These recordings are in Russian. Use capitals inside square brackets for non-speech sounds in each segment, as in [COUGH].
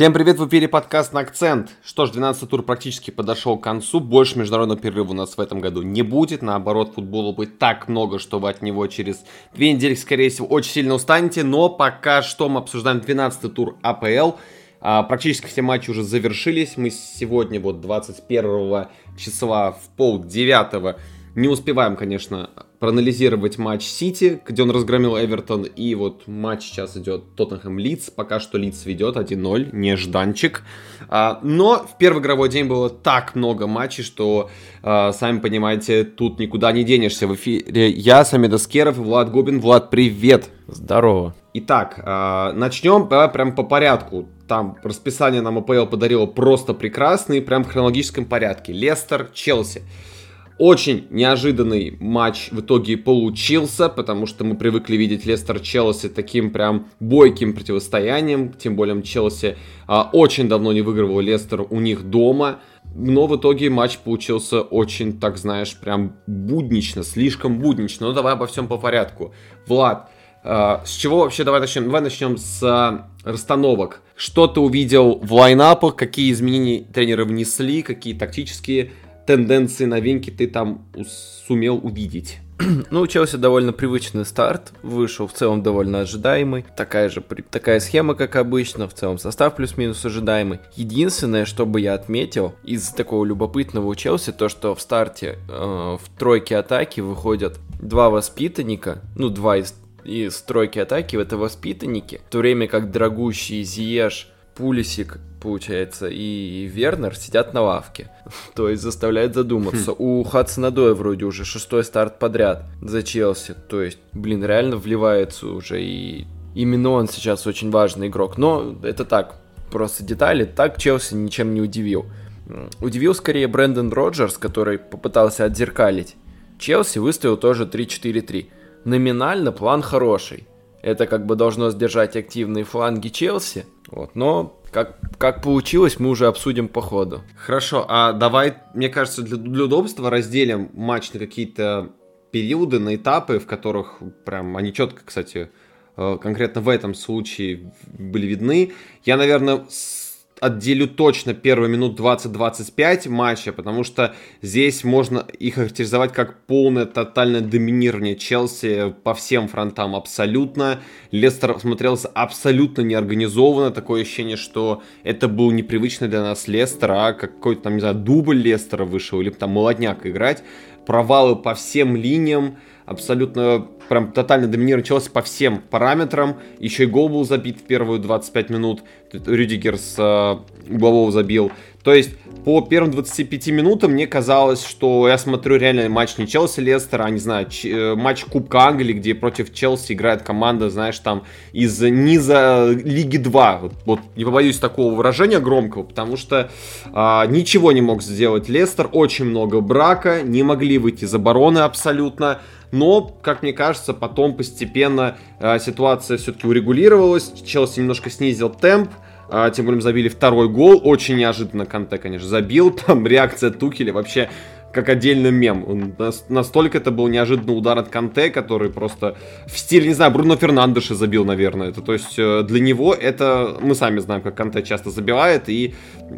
Всем привет, в эфире подкаст на акцент. Что ж, 12 тур практически подошел к концу. Больше международного перерыва у нас в этом году не будет. Наоборот, футбола будет так много, что вы от него через две недели, скорее всего, очень сильно устанете. Но пока что мы обсуждаем 12 тур АПЛ. А, практически все матчи уже завершились. Мы сегодня, вот 21 числа в пол девятого, не успеваем, конечно, проанализировать матч Сити, где он разгромил Эвертон, и вот матч сейчас идет Тоттенхэм Лидс, пока что Лидс ведет 1-0, нежданчик. А, но в первый игровой день было так много матчей, что, а, сами понимаете, тут никуда не денешься. В эфире я, Самед Аскеров и Влад Губин. Влад, привет! Здорово! Итак, а, начнем прям по порядку. Там расписание нам АПЛ подарило просто прекрасный, прям в хронологическом порядке. Лестер, Челси. Очень неожиданный матч в итоге получился, потому что мы привыкли видеть Лестер Челси таким прям бойким противостоянием, тем более Челси а, очень давно не выигрывал Лестер у них дома, но в итоге матч получился очень, так знаешь, прям буднично, слишком буднично. Ну давай обо всем по порядку. Влад, а, с чего вообще давай начнем? Давай начнем с а, расстановок. Что ты увидел в лайнапах, какие изменения тренеры внесли, какие тактические тенденции, новинки ты там сумел увидеть? [CLEARS THROAT] Ну, у довольно привычный старт, вышел в целом довольно ожидаемый, такая же такая схема, как обычно, в целом состав плюс-минус ожидаемый. Единственное, что бы я отметил из такого любопытного у то что в старте э, в тройке атаки выходят два воспитанника, ну, два из, из тройки атаки, это воспитанники, в то время как дорогущий Зиеш Пулисик, получается, и Вернер сидят на лавке. [LAUGHS] То есть заставляет задуматься. Хм. У Хадсона Доя вроде уже шестой старт подряд за Челси. То есть, блин, реально вливается уже и именно он сейчас очень важный игрок. Но это так, просто детали. Так Челси ничем не удивил. Удивил скорее Брэндон Роджерс, который попытался отзеркалить. Челси выставил тоже 3-4-3. Номинально план хороший. Это как бы должно сдержать активные фланги Челси. Вот, но как, как получилось, мы уже обсудим по ходу. Хорошо, а давай, мне кажется, для, для удобства разделим матч на какие-то периоды, на этапы, в которых прям они четко, кстати, э, конкретно в этом случае были видны. Я, наверное, отделю точно первые минут 20-25 матча, потому что здесь можно их характеризовать как полное тотальное доминирование Челси по всем фронтам абсолютно. Лестер смотрелся абсолютно неорганизованно, такое ощущение, что это был непривычный для нас Лестер, а какой-то там, не знаю, дубль Лестера вышел, или там молодняк играть. Провалы по всем линиям, абсолютно прям тотально доминировал Челси по всем параметрам. Еще и гол был забит в первую 25 минут. Рюдигер с э, углового забил. То есть по первым 25 минутам мне казалось, что я смотрю реально матч не Челси-Лестера, а не знаю, э, матч Кубка Англии, где против Челси играет команда, знаешь, там из низа Лиги 2. Вот, вот не побоюсь такого выражения громкого, потому что а, ничего не мог сделать Лестер, очень много брака, не могли выйти из обороны абсолютно. Но, как мне кажется, потом постепенно э, ситуация все-таки урегулировалась. Челси немножко снизил темп. Тем более забили второй гол. Очень неожиданно Канте, конечно, забил. [LAUGHS] Там реакция Тухеля вообще как отдельный мем. Настолько это был неожиданный удар от Канте, который просто в стиле, не знаю, Бруно Фернандеша забил, наверное. Это, то есть э, для него это, мы сами знаем, как Канте часто забивает, и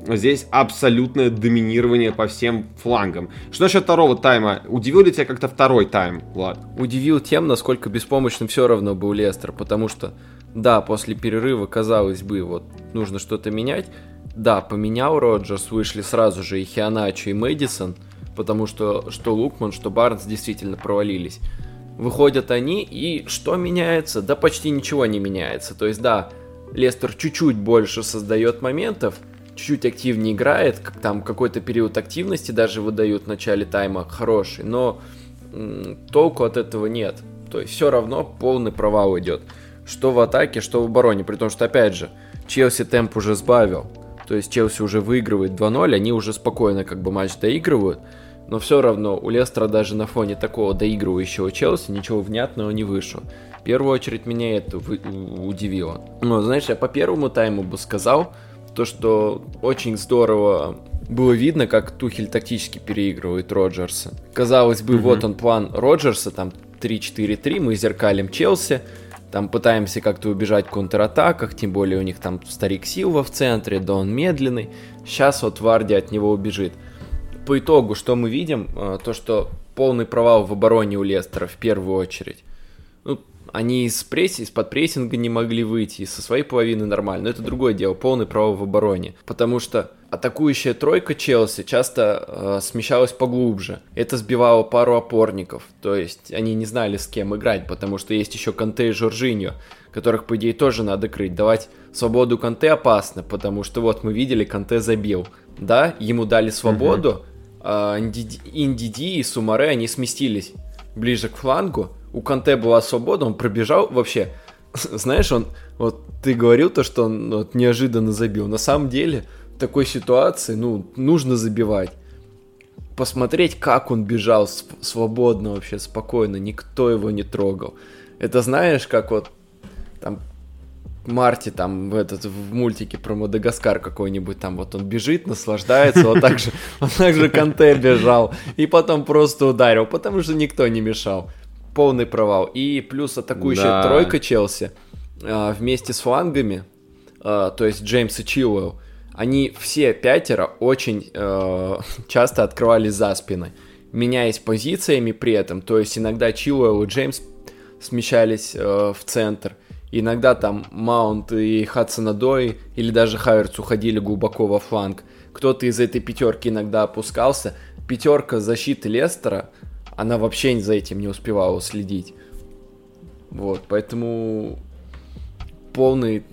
здесь абсолютное доминирование по всем флангам. Что насчет второго тайма? Удивил ли тебя как-то второй тайм, Влад? Удивил тем, насколько беспомощным все равно был Лестер, потому что, да, после перерыва, казалось бы, вот, нужно что-то менять. Да, поменял Роджерс, вышли сразу же и Хианачо, и Мэдисон – потому что что Лукман, что Барнс действительно провалились. Выходят они, и что меняется? Да почти ничего не меняется. То есть, да, Лестер чуть-чуть больше создает моментов, чуть-чуть активнее играет, там какой-то период активности даже выдают в начале тайма хороший, но м- толку от этого нет. То есть все равно полный провал идет. Что в атаке, что в обороне. При том, что опять же, Челси темп уже сбавил. То есть Челси уже выигрывает 2-0, они уже спокойно как бы матч доигрывают. Но все равно у Лестера даже на фоне такого доигрывающего Челси ничего внятного не вышло. В первую очередь меня это удивило. Но знаешь, я по первому тайму бы сказал, то что очень здорово было видно, как Тухель тактически переигрывает Роджерса. Казалось бы, mm-hmm. вот он план Роджерса, там 3-4-3, мы зеркалим Челси, там пытаемся как-то убежать в контратаках, тем более у них там старик Силва в центре, да он медленный. Сейчас вот Варди от него убежит. По итогу, что мы видим? А, то, что полный провал в обороне у Лестера в первую очередь. Ну, они из пресс... из-под прессинга не могли выйти, со своей половины нормально, но это другое дело, полный провал в обороне. Потому что атакующая тройка Челси часто э, смещалась поглубже. Это сбивало пару опорников, то есть они не знали с кем играть, потому что есть еще Канте и Жоржиньо, которых, по идее, тоже надо крыть. Давать свободу Канте опасно, потому что вот мы видели, Канте забил. Да, ему дали свободу, угу. а Индиди и Сумаре, они сместились ближе к флангу, у Канте была свобода, он пробежал вообще. [LAUGHS] Знаешь, он, вот ты говорил то, что он вот, неожиданно забил. На самом деле, такой ситуации, ну, нужно забивать. Посмотреть, как он бежал свободно вообще, спокойно, никто его не трогал. Это знаешь, как вот там Марти там в этот в мультике про Мадагаскар какой-нибудь там вот он бежит, наслаждается, вот так же, [LAUGHS] вот так же Канте бежал и потом просто ударил, потому что никто не мешал полный провал. И плюс атакующая да. тройка Челси а, вместе с флангами, а, то есть Джеймс и Чилуэлл, они все пятеро очень а, часто открывались за спины, меняясь позициями при этом. То есть иногда Чилуэлл и Джеймс смещались а, в центр. Иногда там Маунт и Хадсонадой или даже Хайерц уходили глубоко во фланг. Кто-то из этой пятерки иногда опускался. Пятерка защиты Лестера она вообще за этим не успевала следить. Вот, поэтому полный,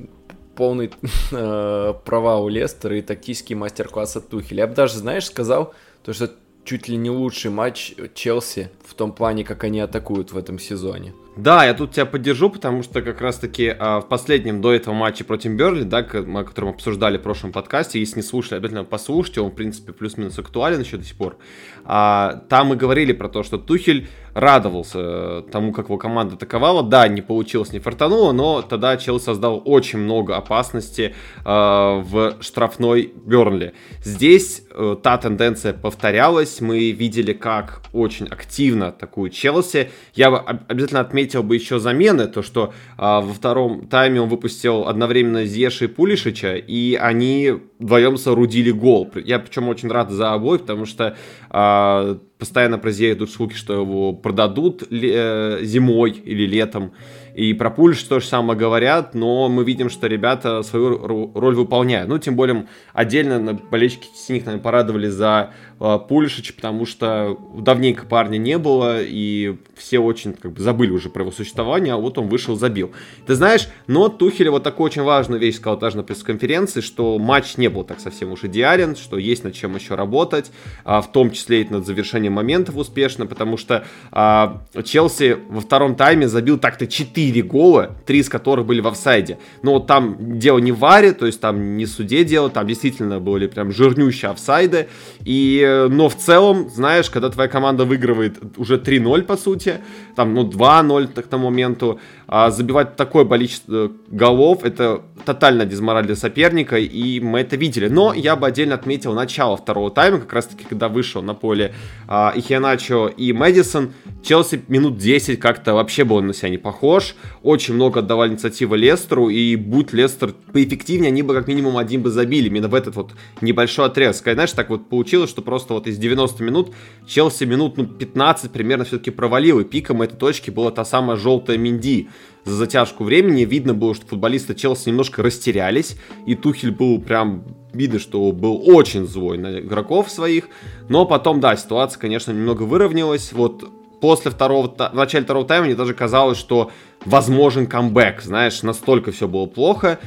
полный [LAUGHS] э, провал у Лестера и тактический мастер-класс от Тухеля. Я бы даже, знаешь, сказал, то, что чуть ли не лучший матч Челси в том плане, как они атакуют в этом сезоне. Да, я тут тебя поддержу, потому что как раз-таки а, в последнем до этого матче против Берли, да, мы, который мы обсуждали в прошлом подкасте, если не слушали, обязательно послушайте, он, в принципе, плюс-минус актуален еще до сих пор. А, там мы говорили про то, что Тухель радовался э, тому, как его команда атаковала. Да, не получилось, не фартануло, но тогда Челси создал очень много опасности э, в штрафной Бернли. Здесь э, та тенденция повторялась. Мы видели, как очень активно атакует Челси. Я бы обязательно отметил бы еще замены, то что э, во втором тайме он выпустил одновременно Зеши и Пулишича, и они вдвоем соорудили гол. Я причем очень рад за обоих, потому что э, постоянно про Зея идут слухи, что его продадут э, зимой или летом. И про Пульш то же самое говорят, но мы видим, что ребята свою роль выполняют. Ну, тем более, отдельно болельщики синих, наверное, порадовали за э, Пульшич, потому что давненько парня не было, и все очень как бы забыли уже про его существование, а вот он вышел, забил. Ты знаешь, но Тухель вот такую очень важную вещь сказал даже на пресс-конференции, что матч не был так совсем уж идеален, что есть над чем еще работать, а, в том числе и над завершением моментов успешно, потому что а, Челси во втором тайме забил так-то 4 гола, 3 из которых были в офсайде. Но там дело не в варе, то есть там не суде дело, там действительно были прям жирнющие офсайды. И, но в целом, знаешь, когда твоя команда выигрывает уже 3-0 по сути, там, ну, 2-0 к тому моменту, а забивать такое количество голов, это тотально дизмораль для соперника, и мы это видели. Но я бы отдельно отметил начало второго тайма, как раз таки, когда вышел на поле а, и Хианачо, и Мэдисон, Челси минут 10 как-то вообще был на себя не похож, очень много отдавали инициативы Лестеру, и будь Лестер поэффективнее, они бы как минимум один бы забили, именно в этот вот небольшой отрезок. И, знаешь, так вот получилось, что просто вот из 90 минут Челси минут ну, 15 примерно все-таки провалил, и пиком этой точки была та самая желтая Минди, за затяжку времени. Видно было, что футболисты Челси немножко растерялись, и Тухель был прям видно, что был очень злой на игроков своих, но потом, да, ситуация, конечно, немного выровнялась, вот после второго, в начале второго тайма мне даже казалось, что возможен камбэк, знаешь, настолько все было плохо,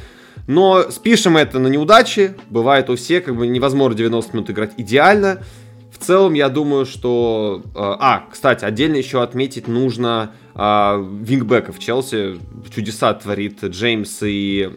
но спишем это на неудачи, бывает у всех, как бы невозможно 90 минут играть идеально, в целом, я думаю, что... Э, а, кстати, отдельно еще отметить нужно а, вингбеков Челси. Чудеса творит Джеймс и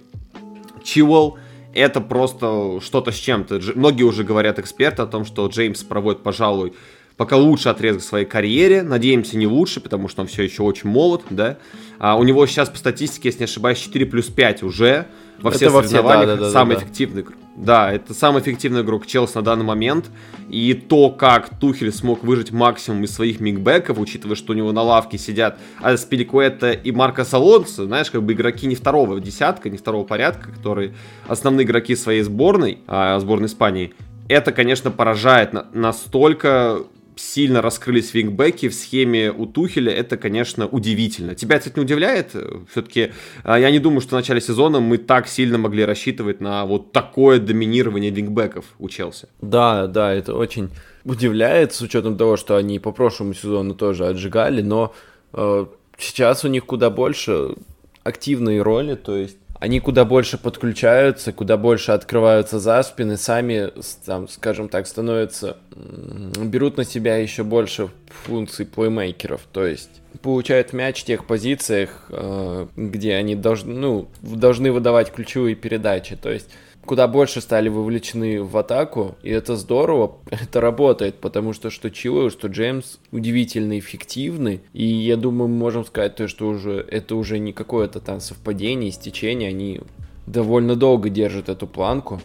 Чиуэлл. Это просто что-то с чем-то. Многие уже говорят эксперты о том, что Джеймс проводит, пожалуй, пока лучший отрезок в своей карьере. Надеемся, не лучше, потому что он все еще очень молод, да. А у него сейчас по статистике, если не ошибаюсь, 4 плюс 5 уже во всех соревнованиях. Все, да, да, самый да, эффективный Да, это самый эффективный игрок Челси на данный момент. И то, как Тухель смог выжить максимум из своих мигбеков, учитывая, что у него на лавке сидят Аспиликуэта и Марко Салонсо, знаешь, как бы игроки не второго десятка, не второго порядка, которые основные игроки своей сборной, а, сборной Испании, это, конечно, поражает настолько сильно раскрылись вингбеки в схеме у Тухеля, это, конечно, удивительно. Тебя, кстати, не удивляет? Все-таки а, я не думаю, что в начале сезона мы так сильно могли рассчитывать на вот такое доминирование вингбеков у Челси. Да, да, это очень удивляет, с учетом того, что они по прошлому сезону тоже отжигали, но э, сейчас у них куда больше активной роли, то есть они куда больше подключаются, куда больше открываются за спины, сами, там, скажем так, становятся, берут на себя еще больше функций плеймейкеров, то есть получают мяч в тех позициях, э, где они должны, ну, должны выдавать ключевые передачи, то есть куда больше стали вовлечены в атаку, и это здорово, [LAUGHS] это работает, потому что что Чилуэлл, что Джеймс удивительно эффективны, и я думаю, мы можем сказать то, что уже это уже не какое-то там совпадение, стечение, они довольно долго держат эту планку,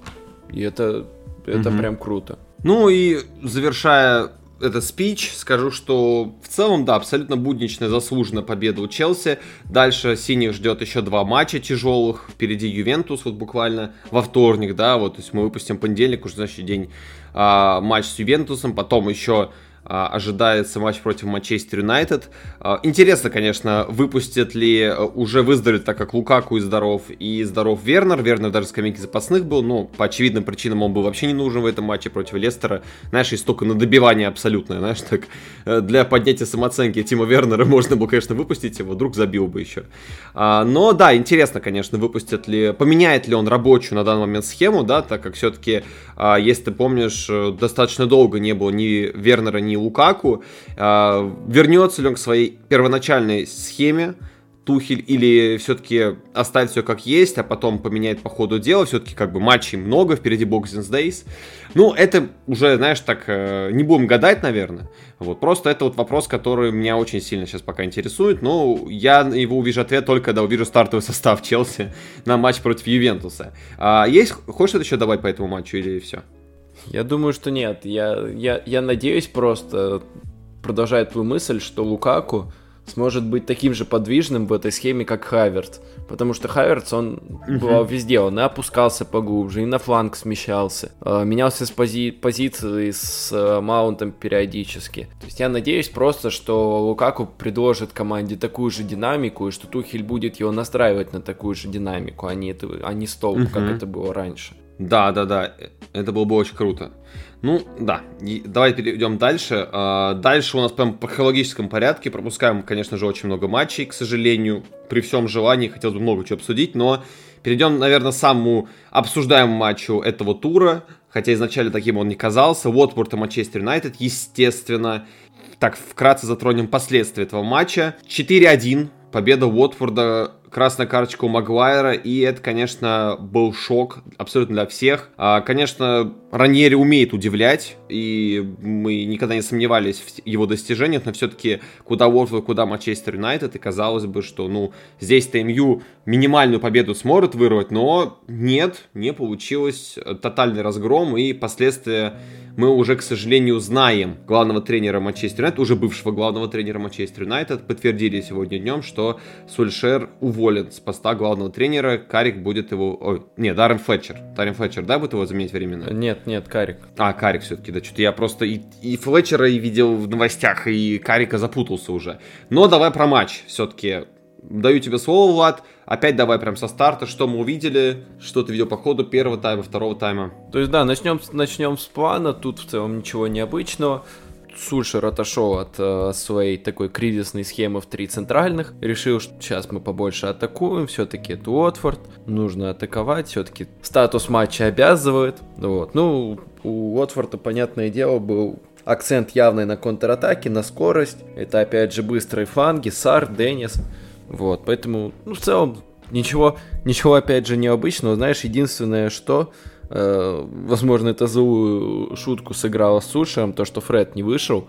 и это, это угу. прям круто. Ну и завершая это спич, скажу, что в целом, да, абсолютно будничная, заслуженная победа у Челси. Дальше синих ждет еще два матча тяжелых. Впереди Ювентус, вот буквально во вторник, да, вот, то есть мы выпустим понедельник, уже значит день а, матч с Ювентусом, потом еще ожидается матч против Манчестер Юнайтед. А, интересно, конечно, выпустят ли, а, уже выздоровеет, так как Лукаку и здоров, и здоров Вернер. Вернер даже скамейки запасных был, но по очевидным причинам он был вообще не нужен в этом матче против Лестера. Знаешь, есть только на добивание абсолютное, знаешь, так э, для поднятия самооценки Тима Вернера [LAUGHS] можно было, конечно, выпустить его, вдруг забил бы еще. Но да, интересно, конечно, выпустят ли, поменяет ли он рабочую на данный момент схему, да, так как все-таки, если ты помнишь, э, достаточно долго не было ни Вернера, ни Лукаку. А, вернется ли он к своей первоначальной схеме, Тухель, или все-таки оставить все как есть, а потом поменяет по ходу дела, все-таки как бы матчей много, впереди Boxing Days. Ну, это уже, знаешь, так, э, не будем гадать, наверное. Вот, просто это вот вопрос, который меня очень сильно сейчас пока интересует, но я его увижу ответ только когда увижу стартовый [LAUGHS] состав Челси на матч против Ювентуса. А есть, хочешь что-то еще добавить по этому матчу или все? Я думаю, что нет. Я, я, я надеюсь просто, продолжая твою мысль, что Лукаку сможет быть таким же подвижным в этой схеме, как Хаверт. Потому что Хаверт, он бывал везде, он и опускался поглубже, и на фланг смещался, э, менялся с пози позиции с э, маунтом периодически. То есть я надеюсь просто, что Лукаку предложит команде такую же динамику, и что Тухель будет его настраивать на такую же динамику, а не, а не столб, как это было раньше. Да, да, да, это было бы очень круто. Ну, да, и давай перейдем дальше. А, дальше у нас прям по хронологическом порядке. Пропускаем, конечно же, очень много матчей, к сожалению. При всем желании хотелось бы много чего обсудить, но перейдем, наверное, к самому обсуждаемому матчу этого тура. Хотя изначально таким он не казался. Уотфорд и Манчестер Юнайтед, естественно. Так, вкратце затронем последствия этого матча. 4-1. Победа Уотфорда красная карточка у Магуайра, и это, конечно, был шок абсолютно для всех. А, конечно, Раньери умеет удивлять, и мы никогда не сомневались в его достижениях, но все-таки куда Уотфорд, куда Манчестер Юнайтед, и казалось бы, что, ну, здесь ТМЮ минимальную победу сможет вырвать, но нет, не получилось. Тотальный разгром, и последствия мы уже, к сожалению, знаем главного тренера Манчестер Юнайтед, уже бывшего главного тренера Манчестер Юнайтед, подтвердили сегодня днем, что Сульшер уволен с поста главного тренера, Карик будет его... Ой, нет, Даррен Флетчер. Даррен Флетчер, да, будет его заменить временно? Нет, нет, Карик. А, Карик все-таки, да, что-то я просто и, и Флетчера и видел в новостях, и Карика запутался уже. Но давай про матч все-таки даю тебе слово, Влад. Опять давай прям со старта, что мы увидели, что ты видел по ходу первого тайма, второго тайма. То есть, да, начнем, начнем с плана, тут в целом ничего необычного. Сульшер отошел от э, своей такой кризисной схемы в три центральных, решил, что сейчас мы побольше атакуем, все-таки это Уотфорд, нужно атаковать, все-таки статус матча обязывает. Вот. Ну, у Уотфорда, понятное дело, был акцент явный на контратаке, на скорость. Это опять же быстрые фланги, Сар, Деннис. Вот, поэтому, ну, в целом, ничего, ничего, опять же, необычного. Знаешь, единственное, что, э, возможно, это злую шутку сыграла с Сушем, то, что Фред не вышел,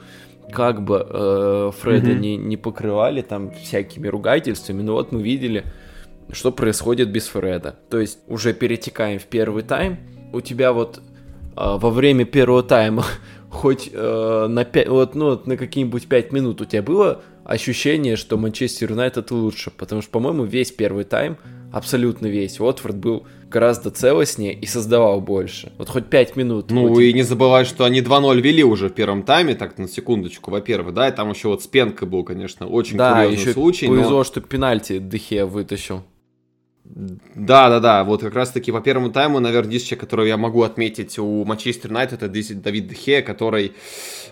как бы э, Фреда mm-hmm. не, не покрывали там всякими ругательствами, но вот мы видели, что происходит без Фреда. То есть уже перетекаем в первый тайм, у тебя вот э, во время первого тайма [LAUGHS] хоть э, на 5, вот, ну, на какие-нибудь 5 минут у тебя было ощущение, что Манчестер Юнайтед лучше, потому что, по-моему, весь первый тайм, абсолютно весь, Уотфорд был гораздо целостнее и создавал больше. Вот хоть 5 минут. Ну хоть... и не забывай, что они 2-0 вели уже в первом тайме, так на секундочку, во-первых, да, и там еще вот с пенкой был, конечно, очень да, курьезный еще случай. повезло, но... что пенальти Дехе вытащил. Да, да, да. Вот как раз-таки по первому тайму, наверное, единственное, которое я могу отметить у Манчестер Юнайтед, это Давид Дехе, который,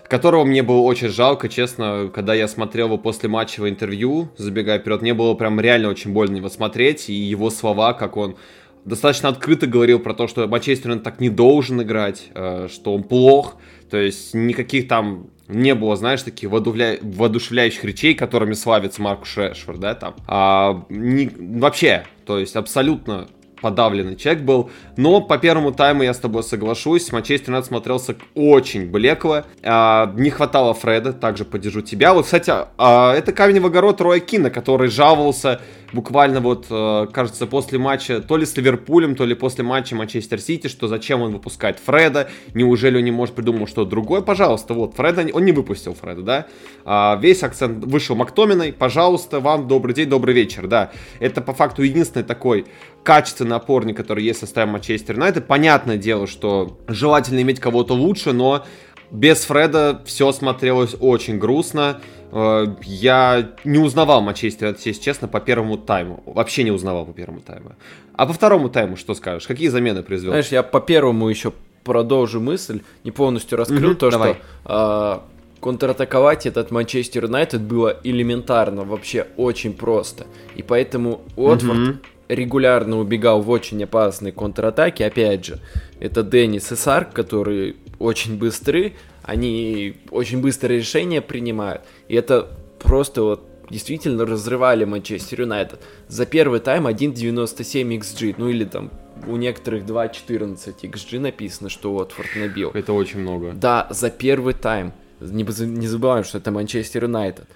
которого мне было очень жалко, честно, когда я смотрел его после матчевого интервью, забегая вперед, мне было прям реально очень больно его смотреть, и его слова, как он достаточно открыто говорил про то, что Манчестер Юнайтед так не должен играть, э, что он плох, то есть никаких там не было, знаешь, таких воодушевля... воодушевляющих речей, которыми славится Маркус Шешфорд, да, там. А, не... Вообще, то есть абсолютно подавленный человек был. Но по первому тайму я с тобой соглашусь. Манчестер Юнайтед смотрелся очень блекло. А, не хватало Фреда, также поддержу тебя. Вот, кстати, а, это камень в огород Роя Кина, который жаловался буквально вот, э, кажется, после матча то ли с Ливерпулем, то ли после матча Манчестер Сити, что зачем он выпускает Фреда, неужели он не может придумать что-то другое, пожалуйста, вот, Фреда, он не выпустил Фреда, да, а, весь акцент вышел Мактоминой, пожалуйста, вам добрый день, добрый вечер, да, это по факту единственный такой качественный опорник, который есть в составе Манчестер Юнайтед, понятное дело, что желательно иметь кого-то лучше, но без Фреда все смотрелось очень грустно. Э, я не узнавал Манчестер, если честно, по первому тайму. Вообще не узнавал по первому тайму. А по второму тайму что скажешь? Какие замены произвел? Знаешь, я по первому еще продолжу мысль, не полностью раскрыл mm то, давай. что э, контратаковать этот Манчестер Юнайтед было элементарно, вообще очень просто. И поэтому Уотфорд mm регулярно убегал в очень опасные контратаки. Опять же, это Деннис и Сарк, которые очень быстры, они очень быстрое решения принимают. И это просто вот действительно разрывали Манчестер Юнайтед. За первый тайм 1.97 XG, ну или там у некоторых 2.14 XG написано, что Уотфорд набил. Это очень много. Да, за первый тайм. Не, не забываем, что это Манчестер Юнайтед.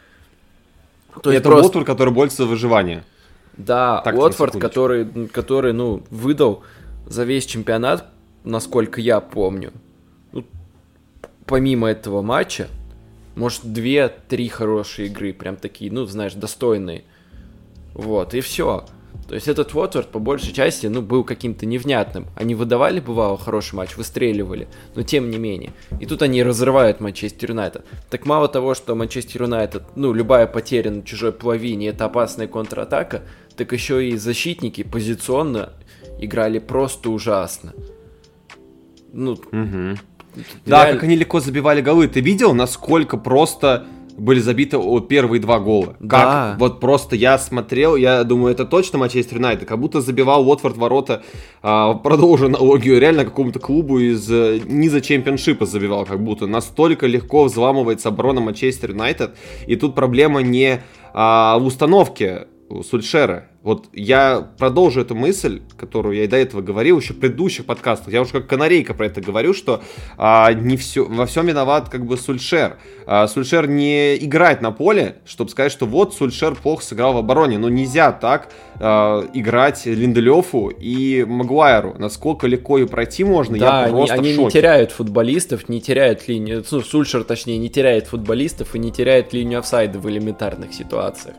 То есть это просто... Уотфорд, который борется за выживание. Да, так, Уотфорд, который, который, ну, выдал за весь чемпионат, насколько я помню, ну, помимо этого матча, может, две-три хорошие игры, прям такие, ну, знаешь, достойные. Вот, и все. То есть этот Уотфорд по большей части, ну, был каким-то невнятным. Они выдавали, бывало, хороший матч, выстреливали, но тем не менее. И тут они разрывают Манчестер Юнайтед. Так мало того, что Манчестер Юнайтед, ну, любая потеря на чужой половине, это опасная контратака, так еще и защитники позиционно играли просто ужасно. Ну, угу. Да, как они легко забивали голы. Ты видел, насколько просто были забиты вот первые два гола. Да. Как вот просто я смотрел, я думаю, это точно Манчестер Юнайтед, как будто забивал Уотфорд ворота, а, продолжу аналогию, реально какому-то клубу из э, низа чемпионшипа забивал, как будто настолько легко взламывается оборона Манчестер Юнайтед, и тут проблема не а, в установке Сульшера. Вот я продолжу эту мысль, которую я и до этого говорил, еще в предыдущих подкастах. Я уже как канарейка про это говорю, что а, не все, во всем виноват как бы Сульшер. А, Сульшер не играет на поле, чтобы сказать, что вот Сульшер плохо сыграл в обороне. Но нельзя так а, играть Линделёфу и Магуайру. Насколько легко ее пройти можно, да, я просто они, они не теряют футболистов, не теряют линию, ну, Сульшер точнее не теряет футболистов и не теряет линию офсайда в элементарных ситуациях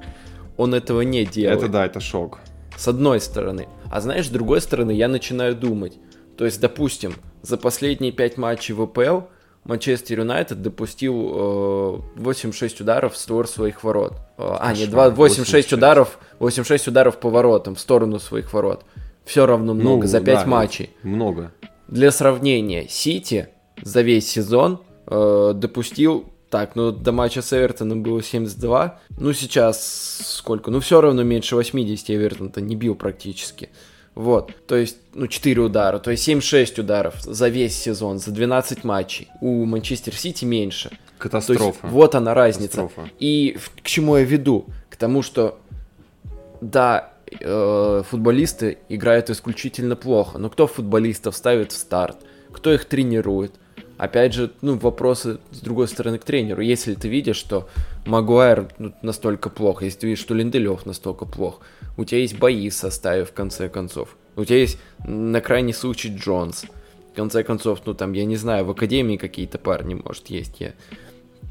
он этого не делает. Это да, это шок. С одной стороны. А знаешь, с другой стороны, я начинаю думать. То есть, допустим, за последние пять матчей в ВПЛ Манчестер Юнайтед допустил э, 8-6 ударов в створ своих ворот. Э, а, нет, 8-6 ударов, 8-6 ударов по воротам, в сторону своих ворот. Все равно много, ну, за 5 да, матчей. Много. Для сравнения, Сити за весь сезон э, допустил так, ну до матча с Эвертоном было 72. Ну сейчас сколько? Ну все равно меньше 80 Эвертон-то не бил практически. Вот, то есть, ну, 4 удара, то есть 7-6 ударов за весь сезон, за 12 матчей. У Манчестер Сити меньше. Катастрофа. есть, вот она разница. Катастрофа. И к чему я веду? К тому, что, да, э, футболисты играют исключительно плохо, но кто футболистов ставит в старт? Кто их тренирует? Опять же, ну, вопросы с другой стороны к тренеру. Если ты видишь, что Магуайр ну, настолько плох, если ты видишь, что Линделев настолько плох, у тебя есть бои в составе, в конце концов. У тебя есть на крайний случай Джонс. В конце концов, ну там, я не знаю, в академии какие-то парни, может, есть, я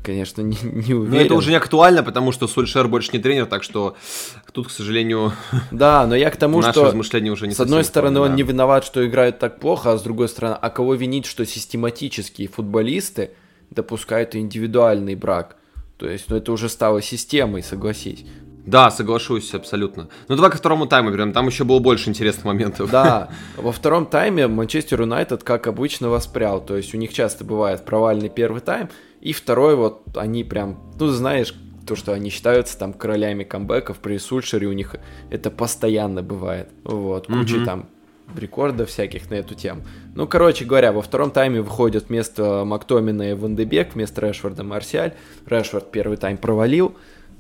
конечно, не, не уверен. Но это уже не актуально, потому что Сульшер больше не тренер, так что тут, к сожалению, [LAUGHS] да, но я к тому, что размышления уже не с одной стороны он да. не виноват, что играют так плохо, а с другой стороны, а кого винить, что систематические футболисты допускают индивидуальный брак? То есть, ну это уже стало системой, согласись. Да, соглашусь абсолютно. Ну давай ко второму тайму берем, там еще было больше интересных моментов. Да, [LAUGHS] во втором тайме Манчестер Юнайтед, как обычно, воспрял. То есть у них часто бывает провальный первый тайм, и второй вот они прям, ну знаешь, то, что они считаются там королями камбэков при Сульшере, у них это постоянно бывает. Вот, куча Мгм. там рекордов всяких на эту тему. Ну, короче говоря, во втором тайме выходят вместо Мактомина и Вандебек, вместо Решфорда Марсиаль. Решфорд первый тайм провалил,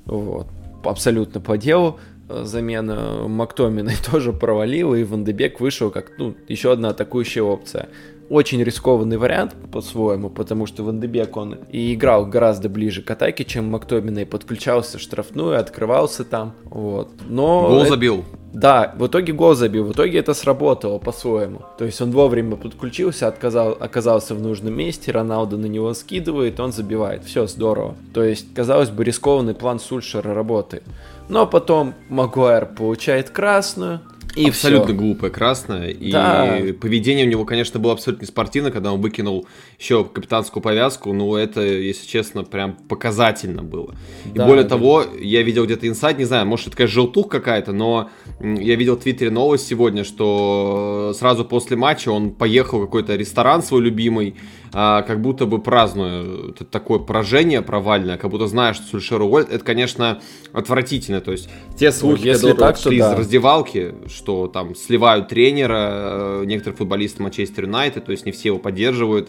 вот, абсолютно по делу. Замена Мактомина [LAUGHS] тоже провалил, и Вандебек вышел как, ну, еще одна атакующая опция. Очень рискованный вариант по-своему, потому что Вандебек, он и играл гораздо ближе к атаке, чем Мактомина, и подключался в штрафную, открывался там, вот. Но Гол это- забил. да, в итоге гол забил, в итоге это сработало по-своему. То есть он вовремя подключился, отказал, оказался в нужном месте, Роналдо на него скидывает, он забивает. Все, здорово. То есть, казалось бы, рискованный план Сульшера работает. Но потом Магуайр получает красную, и абсолютно всё. глупое красное. И Да. поведение у него, конечно, было абсолютно неспортивно, когда он выкинул еще капитанскую повязку. Ну, это, если честно, прям показательно было. И Да, более да. того, я видел где-то инсайд, не знаю, может, это, конечно, желтух какая-то, но я видел в Твиттере новость сегодня, что сразу после матча он поехал в какой-то ресторан свой любимый, а, как будто бы празднуя это такое поражение провальное, как будто знаешь, что Сульшер уволит. Это, конечно, отвратительно. То есть те слухи, если которые так, шли да. из раздевалки, что там сливают тренера, э, некоторые футболисты Манчестер Юнайтед, то есть не все его поддерживают,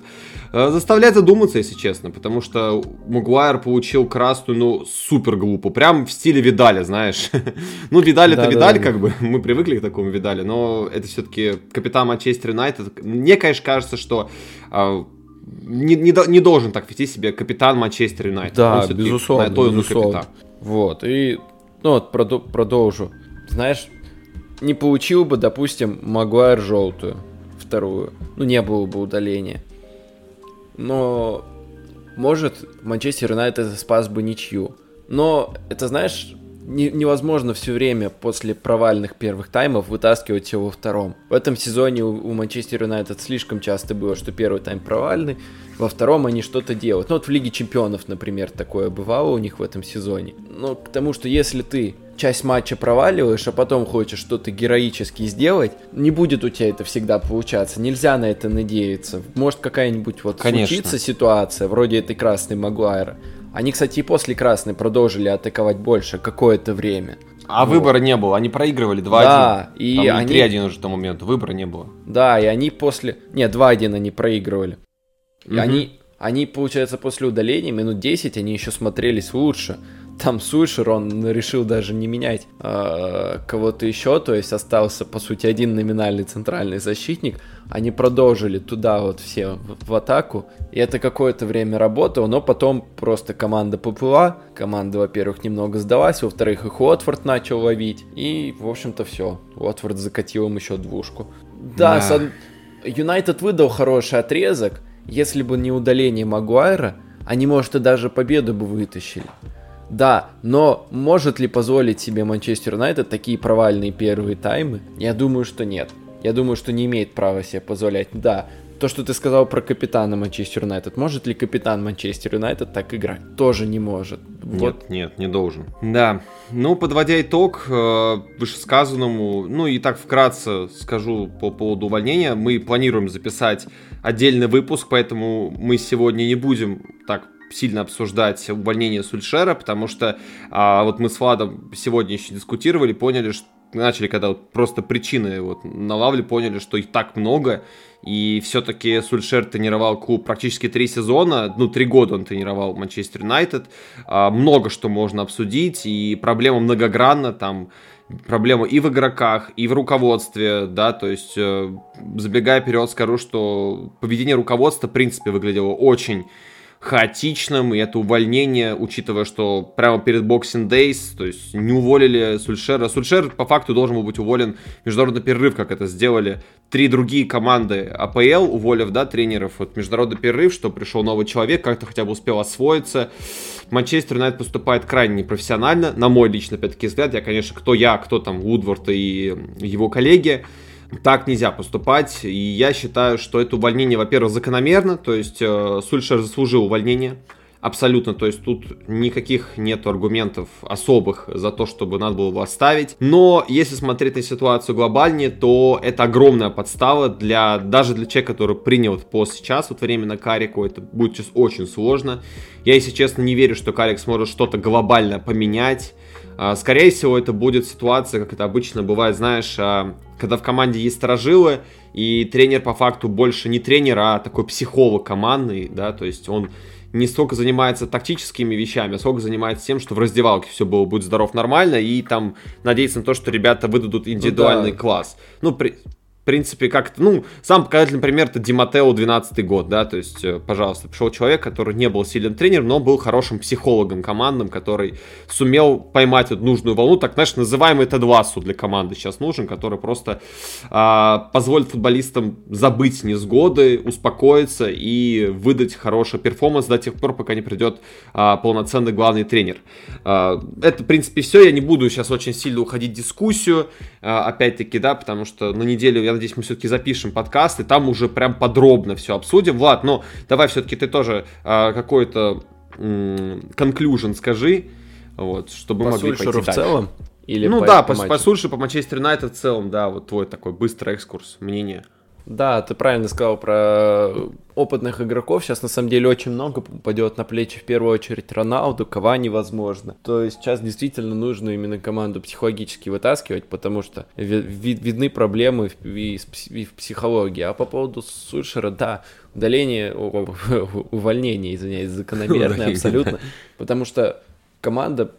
э, заставляет задуматься, если честно, потому что Магуайр получил красную, ну, супер глупо, прям в стиле Видаля, знаешь. [LAUGHS] ну, Видаль это. Видаль, как бы, мы привыкли к такому Видалю, но это все-таки капитан Манчестер Юнайтед. Мне, конечно, кажется, что а, не, не, не должен так вести себя капитан Манчестер Юнайтед. Да, безусловно, на то безусловно. капитан. Вот, и, ну вот, продолжу. Знаешь, не получил бы, допустим, Магуайр желтую, вторую, ну не было бы удаления. Но, может, Манчестер Юнайтед спас бы ничью. Но, это, знаешь, не- невозможно все время после провальных первых таймов вытаскивать его во втором. В этом сезоне у, у Манчестер Юнайтед слишком часто было, что первый тайм провальный, во втором они что-то делают. Ну вот в Лиге Чемпионов, например, такое бывало у них в этом сезоне. Ну, к тому, что если ты часть матча проваливаешь, а потом хочешь что-то героически сделать, не будет у тебя это всегда получаться. Нельзя на это надеяться. Может какая-нибудь вот Конечно. случится ситуация, вроде этой красной Магуайра. Они, кстати, и после красной продолжили атаковать больше какое-то время. А Вот. выбора не было, они проигрывали 2-1. Да, и Там они- 3-1 уже к тому моменту, выбора не было. Да, и они после... Нет, 2-1 они проигрывали. И Мгм. они, они, получается, после удаления минут 10 они еще смотрелись лучше. Там Сульшер, он решил даже не менять э, кого-то еще, то есть остался, по сути, один номинальный центральный защитник. Они продолжили туда вот все в, в атаку, и это какое-то время работало, но потом просто команда поплыла. Команда, во-первых, немного сдалась, во-вторых, их Уотфорд начал ловить, и, в общем-то, все. Уотфорд закатил им еще двушку. Да, Да. Юнайтед выдал хороший отрезок. Если бы не удаление Магуайра, они, может, и даже победу бы вытащили. Да, но может ли позволить себе Манчестер Юнайтед такие провальные первые таймы? Я думаю, что нет. Я думаю, что не имеет права себе позволять. Да, то, что ты сказал про капитана Манчестер Юнайтед. Может ли капитан Манчестер Юнайтед так играть? Тоже не может. Вот Нет, нет, не должен. Да, ну, подводя итог э, вышесказанному, ну и так вкратце скажу по поводу увольнения. Мы планируем записать отдельный выпуск, поэтому мы сегодня не будем так сильно обсуждать увольнение Сульшера, потому что а, вот мы с Владом сегодня еще дискутировали, поняли, что начали, когда вот просто причины вот налавли, поняли, что их так много, и все-таки Сульшер тренировал клуб практически три сезона, ну, три года он тренировал Манчестер Юнайтед. А, Много что можно обсудить, и проблема многогранна, там проблема и в игроках, и в руководстве, да, то есть, э, забегая вперед, скажу, что поведение руководства, в принципе, выглядело очень хаотичным, и это увольнение, учитывая, что прямо перед Boxing Days, то есть не уволили Сульшера. Сульшер по факту должен был быть уволен в международный перерыв, как это сделали три другие команды АПЛ, уволив, да, тренеров. Вот международный перерыв, что пришел новый человек, как-то хотя бы успел освоиться. Манчестер Юнайтед поступает крайне непрофессионально, на мой лично, опять-таки, взгляд. Я, конечно, кто я, кто там Вудворд и его коллеги. Так нельзя поступать, и я считаю, что это увольнение, во-первых, закономерно, то есть э, Сульшер заслужил увольнение, абсолютно, то есть тут никаких нет аргументов особых за то, чтобы надо было его оставить, но если смотреть на ситуацию глобальнее, то это огромная подстава для, даже для человека, который принял этот пост сейчас, вот временно Карику, это будет сейчас очень сложно, я, если честно, не верю, что Карик сможет что-то глобально поменять, Скорее всего, это будет ситуация, как это обычно бывает, знаешь, а, когда в команде есть сторожилы, и тренер по факту больше не тренер, а такой психолог командный, да, то есть он не столько занимается тактическими вещами, а сколько занимается тем, что в раздевалке все было, будет здоров нормально, и там надеяться на то, что ребята выдадут индивидуальный ну, да. класс. Ну, при, в принципе, как-то, ну, сам показательный пример это Диматео 12 год, да, то есть, э, пожалуйста, пришел человек, который не был сильным тренером, но был хорошим психологом командным, который сумел поймать эту нужную волну, так, знаешь, называемый Лассу для команды сейчас нужен, который просто а, позволит футболистам забыть несгоды, успокоиться и выдать хороший перформанс до тех пор, пока не придет а, полноценный главный тренер. А, это, в принципе, все, я не буду сейчас очень сильно уходить в дискуссию, а, опять-таки, да, потому что на неделю я надеюсь, мы все-таки запишем подкаст, и там уже прям подробно все обсудим. Влад, но давай все-таки ты тоже э, какой-то conclusion скажи, вот, чтобы по мы могли пойти в целом? Или ну по, да, по, по, по Сульше, по Манчестер Юнайтед в целом, да, вот твой такой быстрый экскурс, мнение. Да, ты правильно сказал про опытных игроков. Сейчас на самом деле очень много попадет на плечи в первую очередь Роналду, Кавани, возможно. То есть сейчас действительно нужно именно команду психологически вытаскивать, потому что ви- видны проблемы и в психологии. А по поводу Сульшера, да, удаление, увольнение, извиняюсь, закономерное абсолютно, потому что команда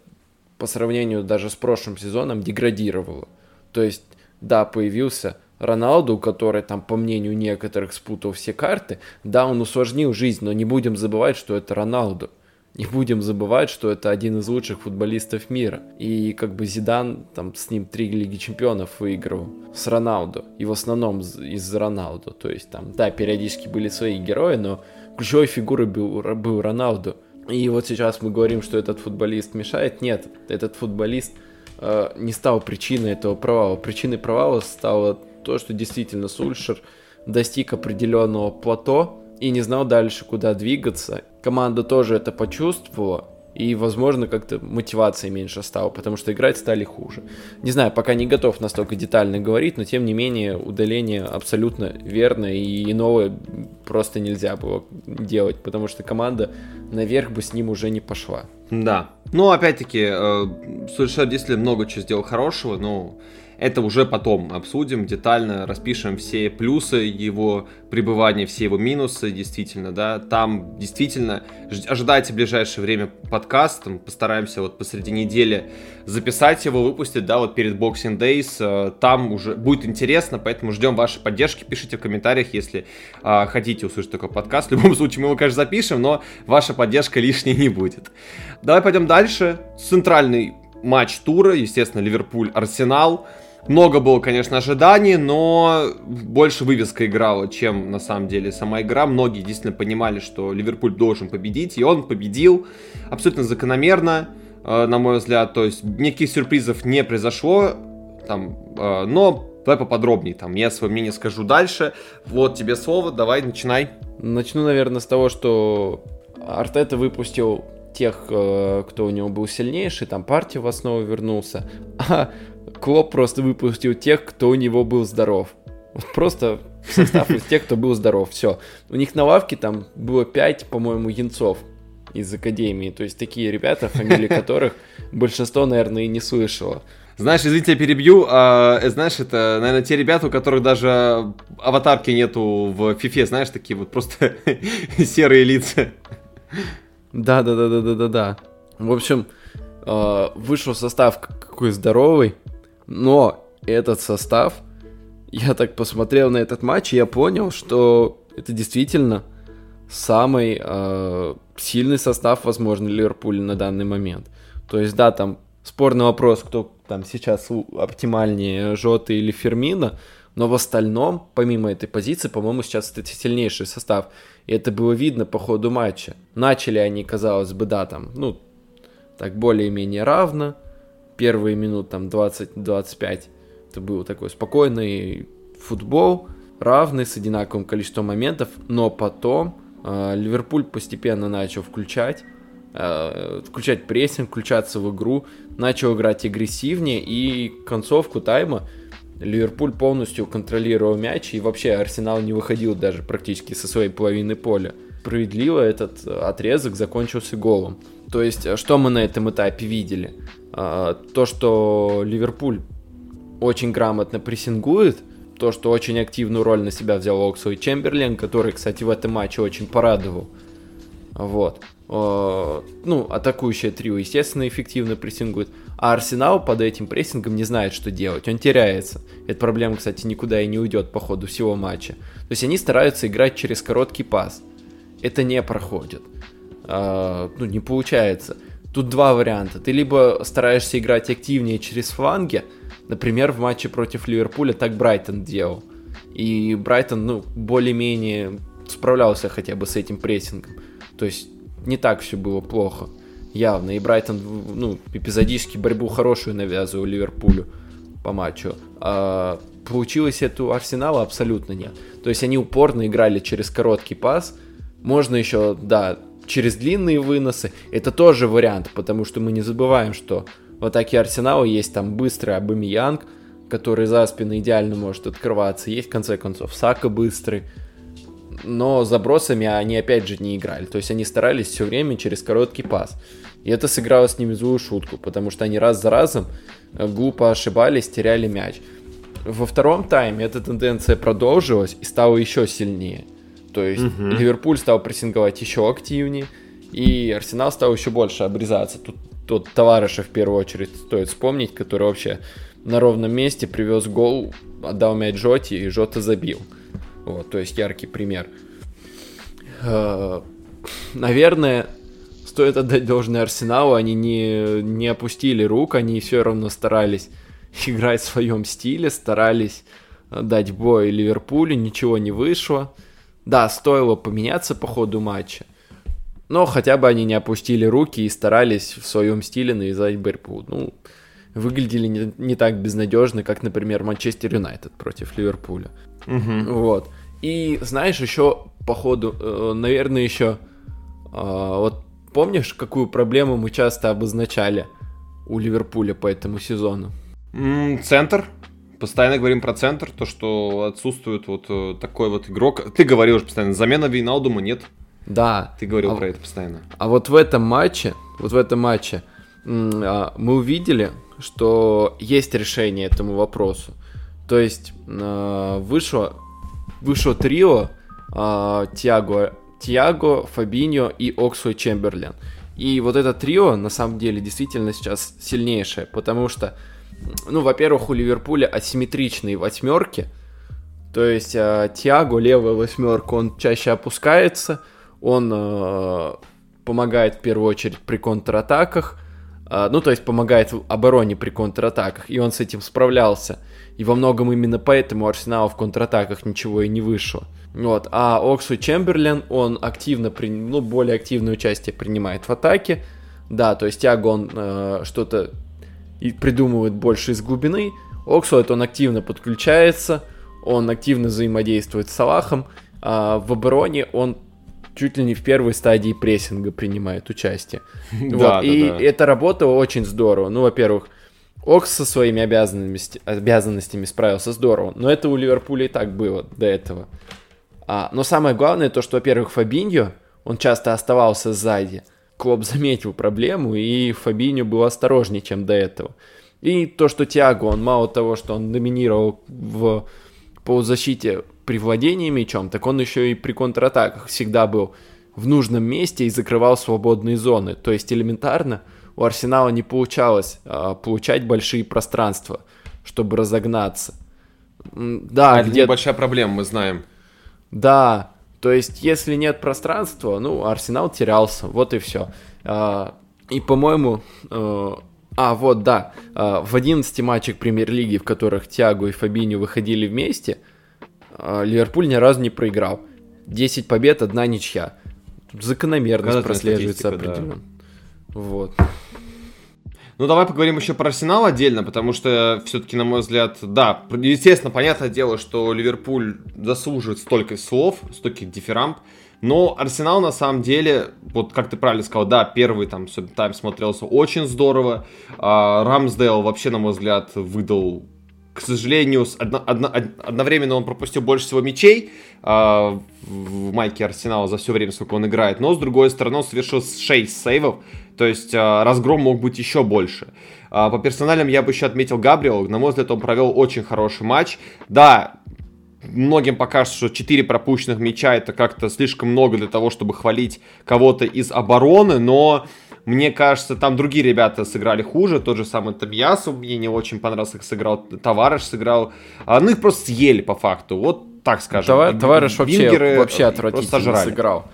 по сравнению даже с прошлым сезоном деградировала. То есть, да, появился Роналду, который там, по мнению некоторых, спутал все карты, да, он усложнил жизнь, но не будем забывать, что это Роналду. Не будем забывать, что это один из лучших футболистов мира. И как бы Зидан там с ним три Лиги Чемпионов выигрывал с Роналду. И в основном из-за Роналду. То есть там, да, периодически были свои герои, но ключевой фигурой был, был Роналду. И вот сейчас мы говорим, что этот футболист мешает. Нет, этот футболист э, не стал причиной этого провала. Причиной провала стало то, что действительно Сульшер достиг определенного плато и не знал дальше, куда двигаться. Команда тоже это почувствовала, и, возможно, как-то мотивации меньше стало, потому что играть стали хуже. Не знаю, пока не готов настолько детально говорить, но тем не менее удаление абсолютно верно, и иного просто нельзя было делать, потому что команда наверх бы с ним уже не пошла. Да. Ну, опять-таки, э, Сульшер действительно много чего сделал хорошего, но это уже потом обсудим, детально распишем все плюсы его пребывания, все его минусы, действительно, да. Там действительно ожидайте в ближайшее время подкаст, там, постараемся вот посреди недели записать его, выпустить, да, вот перед Boxing Days. Э, там уже будет интересно, поэтому ждем вашей поддержки, пишите в комментариях, если а, хотите услышать такой подкаст. В любом случае мы его, конечно, запишем, но ваша поддержка лишней не будет. Давай пойдем дальше. Центральный матч тура, естественно, Ливерпуль-Арсенал. Много было, конечно, ожиданий, но больше вывеска играла, чем на самом деле сама игра. Многие действительно понимали, что Ливерпуль должен победить, и он победил абсолютно закономерно, э, на мой взгляд. То есть никаких сюрпризов не произошло, там, э, но давай поподробнее, там, я свое мнение скажу дальше. Вот тебе слово, давай, начинай. Начну, наверное, с того, что Артета выпустил тех, э, кто у него был сильнейший, там партия в основу вернулся, [LAUGHS] а Клоп просто выпустил тех, кто у него был здоров. Вот [LAUGHS] просто состав из тех, кто был здоров. Все. У них на лавке там было 5, по-моему, янцов из Академии. То есть такие ребята, фамилии которых [LAUGHS] большинство, наверное, и не слышало. Знаешь, извините, я перебью. А, э, знаешь, это, наверное, те ребята, у которых даже аватарки нету в фифе, знаешь, такие вот просто [LAUGHS] серые лица. Да, да, да, да, да, да, да. В общем, э, вышел состав какой здоровый. Но этот состав, я так посмотрел на этот матч, и я понял, что это действительно самый э, сильный состав, возможно, Ливерпуля на данный момент. То есть, да, там спорный вопрос, кто там сейчас оптимальнее, Жота или Фермина, но в остальном, помимо этой позиции, по-моему, сейчас это сильнейший состав. И это было видно по ходу матча. Начали они, казалось бы, да, там, ну, так более-менее равно. Первые минут там 20-25 это был такой спокойный футбол, равный с одинаковым количеством моментов, но потом э, Ливерпуль постепенно начал включать, э, включать прессинг, включаться в игру, начал играть агрессивнее и концовку тайма Ливерпуль полностью контролировал мяч, и вообще Арсенал не выходил даже практически со своей половины поля. Справедливо этот отрезок закончился голом. То есть, что мы на этом этапе видели? А, то, что Ливерпуль очень грамотно прессингует, то, что очень активную роль на себя взял Оксу и Чемберлен, который, кстати, в этом матче очень порадовал. Вот. Ну, атакующее трио, естественно, эффективно прессингует. А Арсенал под этим прессингом не знает, что делать. Он теряется. Эта проблема, кстати, никуда и не уйдет по ходу всего матча. То есть они стараются играть через короткий пас. Это не проходит. А, ну, не получается. Тут два варианта. Ты либо стараешься играть активнее через фланги, например, в матче против Ливерпуля так Брайтон делал. И Брайтон, ну, более-менее справлялся хотя бы с этим прессингом. То есть не так все было плохо явно. И Брайтон, ну, эпизодически борьбу хорошую навязывал Ливерпулю по матчу. А получилось это у Арсенала абсолютно нет. То есть они упорно играли через короткий пас. Можно еще, да, через длинные выносы. Это тоже вариант, потому что мы не забываем, что в атаке Арсенала есть там быстрый Абамиянг, который за спину идеально может открываться. Есть, в конце концов, Сака быстрый но забросами они опять же не играли. То есть они старались все время через короткий пас. И это сыграло с ними злую шутку, потому что они раз за разом э, глупо ошибались, теряли мяч. Во втором тайме эта тенденция продолжилась и стала еще сильнее. То есть угу. Ливерпуль стал прессинговать еще активнее, и Арсенал стал еще больше обрезаться. Тут тот товарища в первую очередь стоит вспомнить, который вообще на ровном месте привез гол, отдал мяч Жоти, и Жота забил. Вот, то есть яркий пример. Э, наверное, стоит отдать должное Арсеналу, они не, не опустили рук, они все равно старались [LAUGHS] играть в своем стиле, старались дать бой Ливерпулю, ничего не вышло. Да, стоило поменяться по ходу матча, но хотя бы они не опустили руки и старались в своем стиле навязать борьбу. Ну, выглядели не, не так безнадежно, как, например, Манчестер Юнайтед против Ливерпуля. Угу. Вот. И знаешь, еще по ходу, э, наверное, еще а, вот помнишь, какую проблему мы часто обозначали у Ливерпуля по этому сезону? центр. Постоянно говорим про центр, то, что отсутствует вот э, такой вот игрок. Ты говорил уже постоянно, замена Вейналдума нет. Да. Ты говорил а, про это постоянно. А вот в этом матче, вот в этом матче а, мы увидели, что есть решение этому вопросу. То есть а, вышло вышло трио э, Тиаго, Тиаго, Фабиньо и Оксу Чемберлен. И вот это трио, на самом деле, действительно сейчас сильнейшее, потому что, ну, во-первых, у Ливерпуля асимметричные восьмерки, то есть э, Тиаго, левая восьмерка, он чаще опускается, он э, помогает в первую очередь при контратаках, э, ну, то есть помогает обороне при контратаках, и он с этим справлялся. И во многом именно поэтому Арсенал в контратаках ничего и не вышло. Вот. А Оксу Чемберлен, он активно, при... ну, более активное участие принимает в атаке. Да, то есть Тиаго, он э, что-то и придумывает больше из глубины. Оксу, это он активно подключается, он активно взаимодействует с Салахом. А в обороне он чуть ли не в первой стадии прессинга принимает участие. [LAUGHS] Вот. да, и да. эта работа очень здорово. Ну, во-первых, Окс со своими обязанностями, обязанностями справился здорово, но это у Ливерпуля и так было до этого. А, но самое главное то, что, во-первых, Фабиньо, он часто оставался сзади. Клоп заметил проблему, и Фабиньо был осторожнее, чем до этого. И то, что Тиаго, он мало того, что он доминировал в полузащите при владении мячом, так он еще и при контратаках всегда был в нужном месте и закрывал свободные зоны. То есть элементарно – у Арсенала не получалось а, получать большие пространства, чтобы разогнаться. Да, это где... небольшая проблема, мы знаем. Да, То есть, если нет пространства, ну, Арсенал терялся, вот и все. А, и, по-моему, э, а, вот, да, а, в 11 матчах премьер-лиги, в которых Тиаго и Фабинho выходили вместе, а, Ливерпуль ни разу не проиграл. 10 побед, одна ничья. Закономерность прослеживается определенно. Да. Вот. Ну, давай поговорим еще про Арсенал отдельно, потому что все-таки, на мой взгляд, да, естественно, понятное дело, что Ливерпуль заслуживает столько слов, столько дифирамб, но Арсенал на самом деле, вот как ты правильно сказал, да, первый там тайм смотрелся очень здорово. А, Рамсдейл вообще, на мой взгляд, выдал к сожалению, одно, одно, одновременно он пропустил больше всего мячей э, в майке Арсенала за все время, сколько он играет, но с другой стороны он совершил 6 сейвов, то есть э, разгром мог быть еще больше. Э, по персоналям я бы еще отметил Габриэл, на мой взгляд он провел очень хороший матч. Да, многим покажется, что 4 пропущенных мяча это как-то слишком много для того, чтобы хвалить кого-то из обороны, но мне кажется, там другие ребята сыграли хуже, тот же самый Табьясу мне не очень понравился, как сыграл, Товарыш сыграл, а, ну их просто съели по факту, вот так скажем. Товар, товарищ вообще, вообще отвратительно сыграл.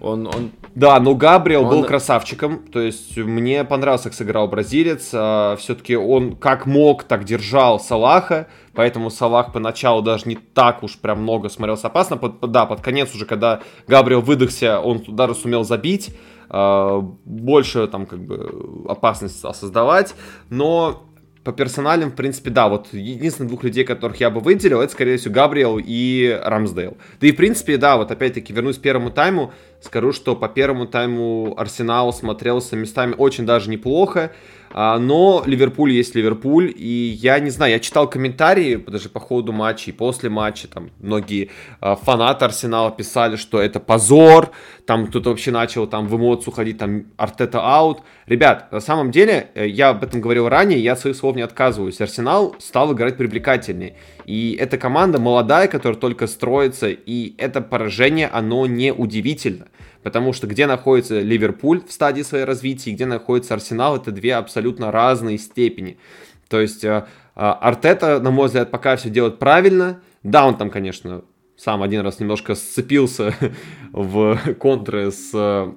Он, он... Да, но Габриэл он... был красавчиком. То есть мне понравился, как сыграл бразилец. А, все-таки он как мог, так держал Салаха. Поэтому Салах поначалу даже не так уж прям много смотрелся опасно. Под, да, под конец уже, когда Габриэл выдохся, он даже сумел забить. А, больше там как бы опасность создавать. Но по персоналям, в принципе, да, вот единственных двух людей, которых я бы выделил, это, скорее всего, Габриэл и Рамсдейл. Да и, в принципе, да, вот опять-таки вернусь к первому тайму, скажу, что по первому тайму Арсенал смотрелся местами очень даже неплохо. А, но Ливерпуль есть Ливерпуль, и я не знаю, я читал комментарии даже по ходу матча и после матча, там многие а, фанаты Арсенала писали, что это позор, там кто-то вообще начал там в эмоцию ходить, там Артета аут. Ребят, на самом деле, э, я об этом говорил ранее, я своих слов не отказываюсь, Арсенал стал играть привлекательнее, и эта команда молодая, которая только строится, и это поражение, оно не удивительно. Потому что где находится Ливерпуль в стадии своего развития и где находится Арсенал, это две абсолютно разные степени. То есть э, э, Артета, на мой взгляд, пока все делает правильно. Да, он там, конечно, сам один раз немножко сцепился [LAUGHS] в контры с э,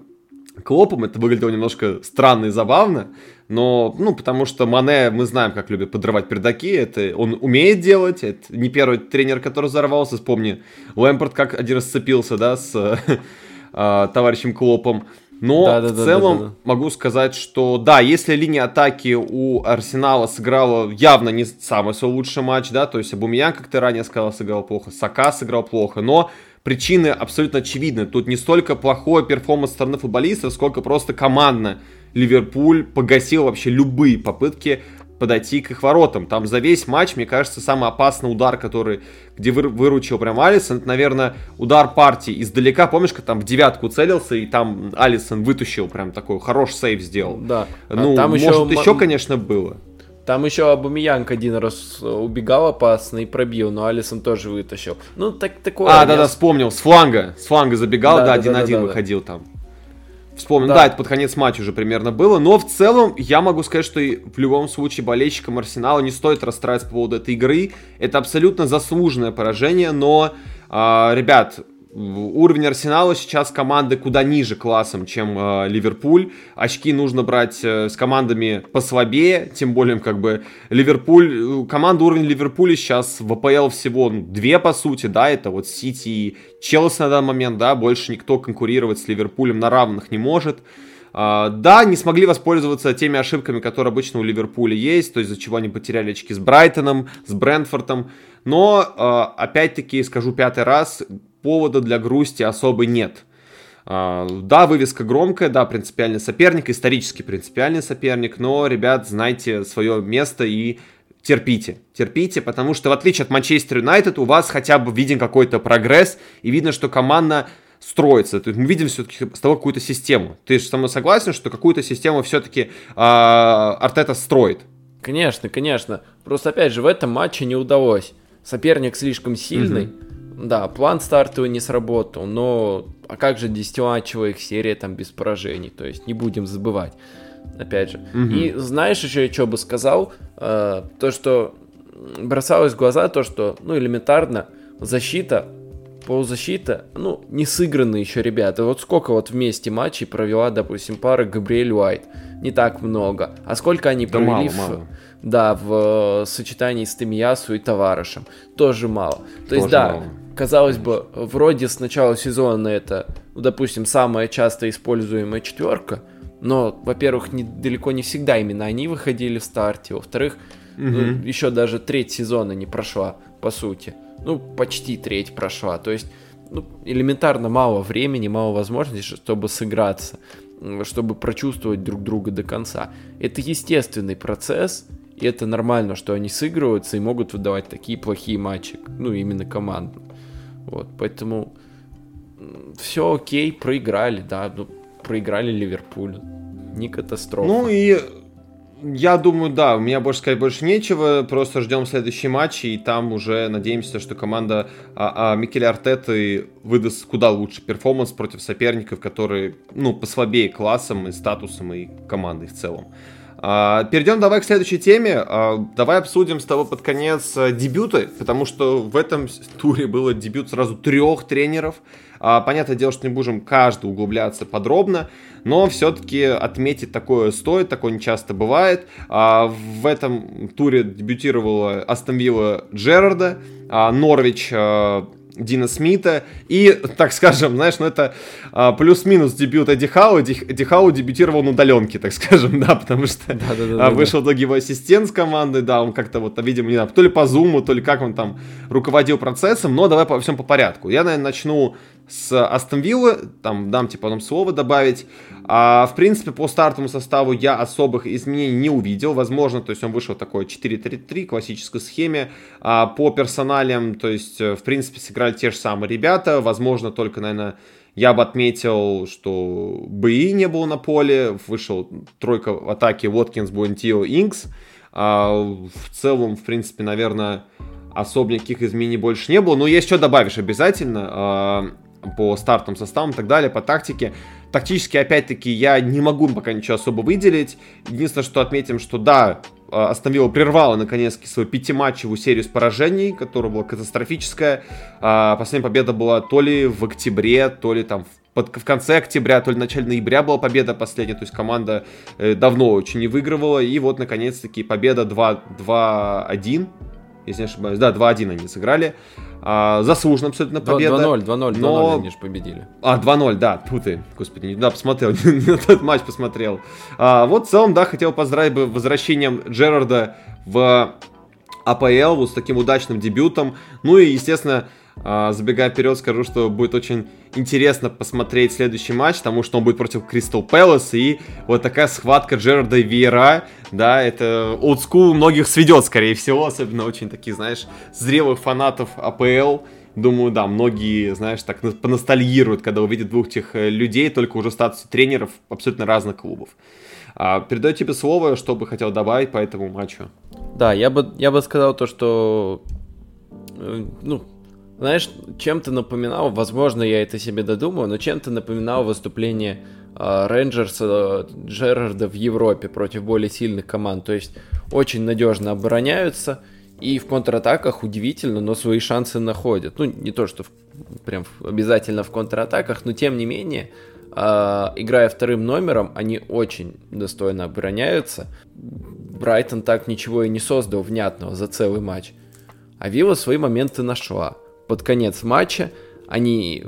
Клопом. Это выглядело немножко странно и забавно. Но, ну, потому что Мане, мы знаем, как любит подрывать пердаки. Это он умеет делать. Это не первый тренер, который взорвался. Вспомни, Лэмпард как один раз сцепился, да, с [LAUGHS] э, товарищем Клоппом. Но да, да, в целом да, да, да. могу сказать, что да, если линия атаки у Арсенала сыграла явно не самый свой лучший матч, да, то есть Обамеянг, как ты ранее сказал, сыграл плохо, Сака сыграл плохо, но причины абсолютно очевидны. Тут не столько плохой перформанс стороны футболистов, сколько просто командно Ливерпуль погасил вообще любые попытки подойти к их воротам. Там за весь матч, мне кажется, самый опасный удар, который, где вы, выручил прям Алисон, это, наверное, удар партии издалека. Помнишь, как там в девятку целился, и там Алисон вытащил, прям такой хороший сейв сделал. Да. А ну, там может, еще, еще, конечно, было. Там еще Абумиянг один раз убегал опасно и пробил, но Алисон тоже вытащил. Ну, так такое. А, да-да, вспомнил, с фланга, с фланга забегал, да, один-один да, да, да, выходил там. Вспомним, да. да, это под конец матча уже примерно было, но в целом я могу сказать, что и в любом случае болельщикам Арсенала не стоит расстраиваться по поводу этой игры. Это абсолютно заслуженное поражение, но, э, ребят, уровень Арсенала сейчас команды куда ниже классом, чем э, Ливерпуль. Очки нужно брать э, с командами послабее, тем более как бы Ливерпуль, э, команда уровень Ливерпуля сейчас в АПЛ всего ну, две по сути, да, это вот Сити и Челси на данный момент, да, больше никто конкурировать с Ливерпулем на равных не может. Uh, да, не смогли воспользоваться теми ошибками, которые обычно у Ливерпуля есть, то есть из-за чего они потеряли очки с Брайтоном, с Брентфордом. Но, uh, опять-таки, скажу пятый раз, повода для грусти особо нет. А, да, вывеска громкая, да, принципиальный соперник, исторически принципиальный соперник, но, ребят, знайте свое место и терпите, терпите, потому что в отличие от Манчестер Юнайтед у вас хотя бы виден какой-то прогресс и видно, что команда строится. То есть мы видим все-таки с того какую-то систему. Ты же со мной согласен, что какую-то систему все-таки э, Артета строит? Конечно, конечно. Просто опять же в этом матче не удалось. Соперник слишком сильный. Угу да, план стартовый не сработал, но а как же 10-матчевая серия там без поражений, то есть не будем забывать, опять же. Угу. И знаешь еще, что бы сказал, э, то, что бросалось в глаза, то, что, ну, элементарно, защита полузащита, ну, не сыграны еще ребята. Вот сколько вот вместе матчей провела, допустим, пара Габриэль Уайт? Не так много. А сколько они да провели мало, в... Мало. Да, в э, сочетании с Тимьясу и Товарышем. Тоже мало. То Тоже есть, да, мало. Казалось бы, вроде с начала сезона это, ну, допустим, самая часто используемая четверка, но, во-первых, не, далеко не всегда именно они выходили в старте, во-вторых, угу. ну, еще даже треть сезона не прошла, по сути ну, почти треть прошла. То есть, ну, элементарно мало времени, мало возможностей, чтобы сыграться, чтобы прочувствовать друг друга до конца. Это естественный процесс, и это нормально, что они сыгрываются и могут выдавать такие плохие матчи, ну, именно командно. Вот, поэтому все окей, проиграли, да, ну, проиграли Ливерпуль. Не катастрофа. Ну и я думаю, да, у меня больше сказать больше нечего. Просто ждем следующий матч, и там уже надеемся, что команда а, а, Микеля Артеты выдаст куда лучше перформанс против соперников, которые, ну, послабее классом и статусом и командой в целом. А, перейдем давай к следующей теме. А, давай обсудим с тобой под конец а, дебюты, потому что в этом туре было дебют сразу трех тренеров. А, понятное дело, что не будем каждый углубляться подробно, но все-таки отметить такое стоит, такое не часто бывает. В этом туре дебютировала Астон Вилла Джерарда, Норвич Дина Смита. И, так скажем, знаешь, ну это а, плюс-минус дебют Эдди Хау. Эдди, Эдди Хау дебютировал на удаленке, так скажем, [LAUGHS] да, потому что да, да, да, а, вышел да. его ассистент с команды, да, он как-то вот, видимо, не знаю, то ли по зуму, то ли как он там руководил процессом, но давай по всем по порядку. Я, наверное, начну с Астон Виллы, там дам тебе потом слово добавить. А, в принципе, по стартовому составу я особых изменений не увидел. Возможно, то есть он вышел такой 4-3-3, классической схеме. А, по персоналям, то есть, в принципе, сыграли те же самые ребята. Возможно, только, наверное, я бы отметил, что БИ не было на поле. Вышел тройка в атаке Воткинс, Буэнтио, Инкс. А, в целом, в принципе, наверное, особо никаких изменений больше не было. Но есть что добавишь обязательно. А, по стартам составам и так далее, по тактике. Тактически, опять-таки, я не могу пока ничего особо выделить. Единственное, что отметим, что да, остановила, прервала наконец-таки свою пятиматчевую серию с поражений, которая была катастрофическая. А, последняя победа была то ли в октябре, то ли там в, в конце октября, то ли в начале ноября была победа последняя, то есть команда э, давно очень не выигрывала, и вот наконец-таки победа 2-1, если не ошибаюсь, да, 2-1 они сыграли. А, заслуженно абсолютно победа. 2-0, 2-0, но... 2-0 они же победили. А, 2-0, да, тьфу ты, господи, не да, посмотрел, [LAUGHS] не на тот матч посмотрел. А, вот в целом, да, хотел поздравить бы возвращением Джерарда в АПЛ, вот с таким удачным дебютом. Ну и, естественно, забегая вперед, скажу, что будет очень интересно посмотреть следующий матч, потому что он будет против Кристал Пэлас, и вот такая схватка Джерарда и Виера, да, это олдскул многих сведет, скорее всего, особенно очень таких, знаешь, зрелых фанатов АПЛ, Думаю, да, многие, знаешь, так поностальгируют, когда увидят двух этих э, людей, только уже в статусе тренеров абсолютно разных клубов. А, передаю тебе слово, что бы хотел добавить по этому матчу. Да, я бы, я бы сказал то, что э, ну, знаешь, чем-то напоминал, возможно, я это себе додумаю, но чем-то напоминал выступление э, Рейнджерса Джерарда в Европе против более сильных команд. То есть очень надежно обороняются и в контратаках удивительно, но свои шансы находят. Ну, не то, что в, прям обязательно в контратаках, но тем не менее, э, играя вторым номером, они очень достойно обороняются. Брайтон так ничего и не создал внятного за целый матч. А Вилла свои моменты нашла под конец матча они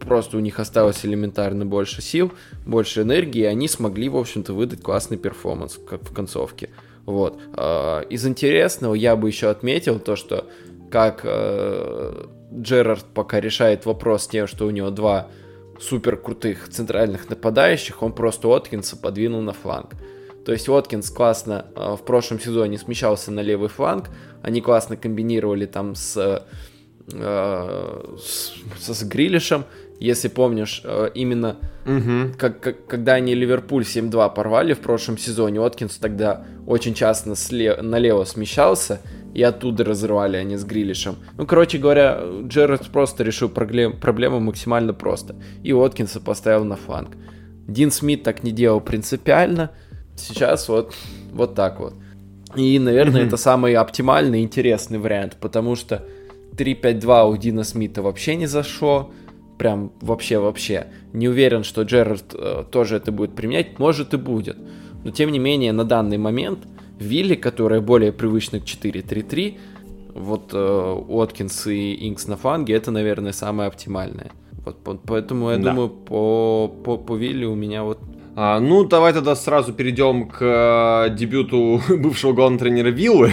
просто у них осталось элементарно больше сил, больше энергии, и они смогли, в общем-то, выдать классный перформанс как в концовке. Вот. А, из интересного я бы еще отметил то, что как э, Джерард пока решает вопрос с тем, что у него два супер крутых центральных нападающих, он просто Откинса подвинул на фланг. То есть Уоткинс классно э, в прошлом сезоне смещался на левый фланг, они классно комбинировали там с э, с, с Грилишем, если помнишь, э, именно угу. как, как, когда они Ливерпуль 7-2 порвали в прошлом сезоне, Откинс тогда очень часто слева, налево смещался, и оттуда разрывали они с Грилишем. Ну, короче говоря, Джерард просто решил проблем, проблему максимально просто, и Откинса поставил на фланг. Дин Смит так не делал принципиально, сейчас вот, вот так вот. И, наверное, mm это самый оптимальный, интересный вариант, потому что 3-5-2 у Дина Смита вообще не зашло. Прям вообще-вообще. Не уверен, что Джерард э, тоже это будет применять. Может и будет. Но тем не менее, на данный момент Вилли, которая более привычна к 4-3-3, вот э, Уоткинс и Инкс на фланге, это, наверное, самое оптимальное. Вот, поэтому я да. думаю, по, по, по Вилли у меня вот а, ну, давай тогда сразу перейдем к а, дебюту [LAUGHS] бывшего главного тренера Виллы,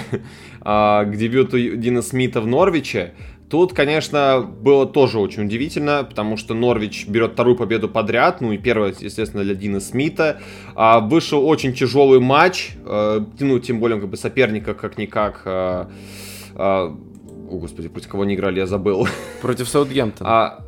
а, к дебюту Дина Смита в Норвиче. Тут, конечно, было тоже очень удивительно, потому что Норвич берет вторую победу подряд, ну и первая, естественно, для Дина Смита. А, вышел очень тяжелый матч, а, ну, тем более, как бы соперника как-никак... А, а, о, господи, против кого они играли, я забыл. Против Саутгемптона. А,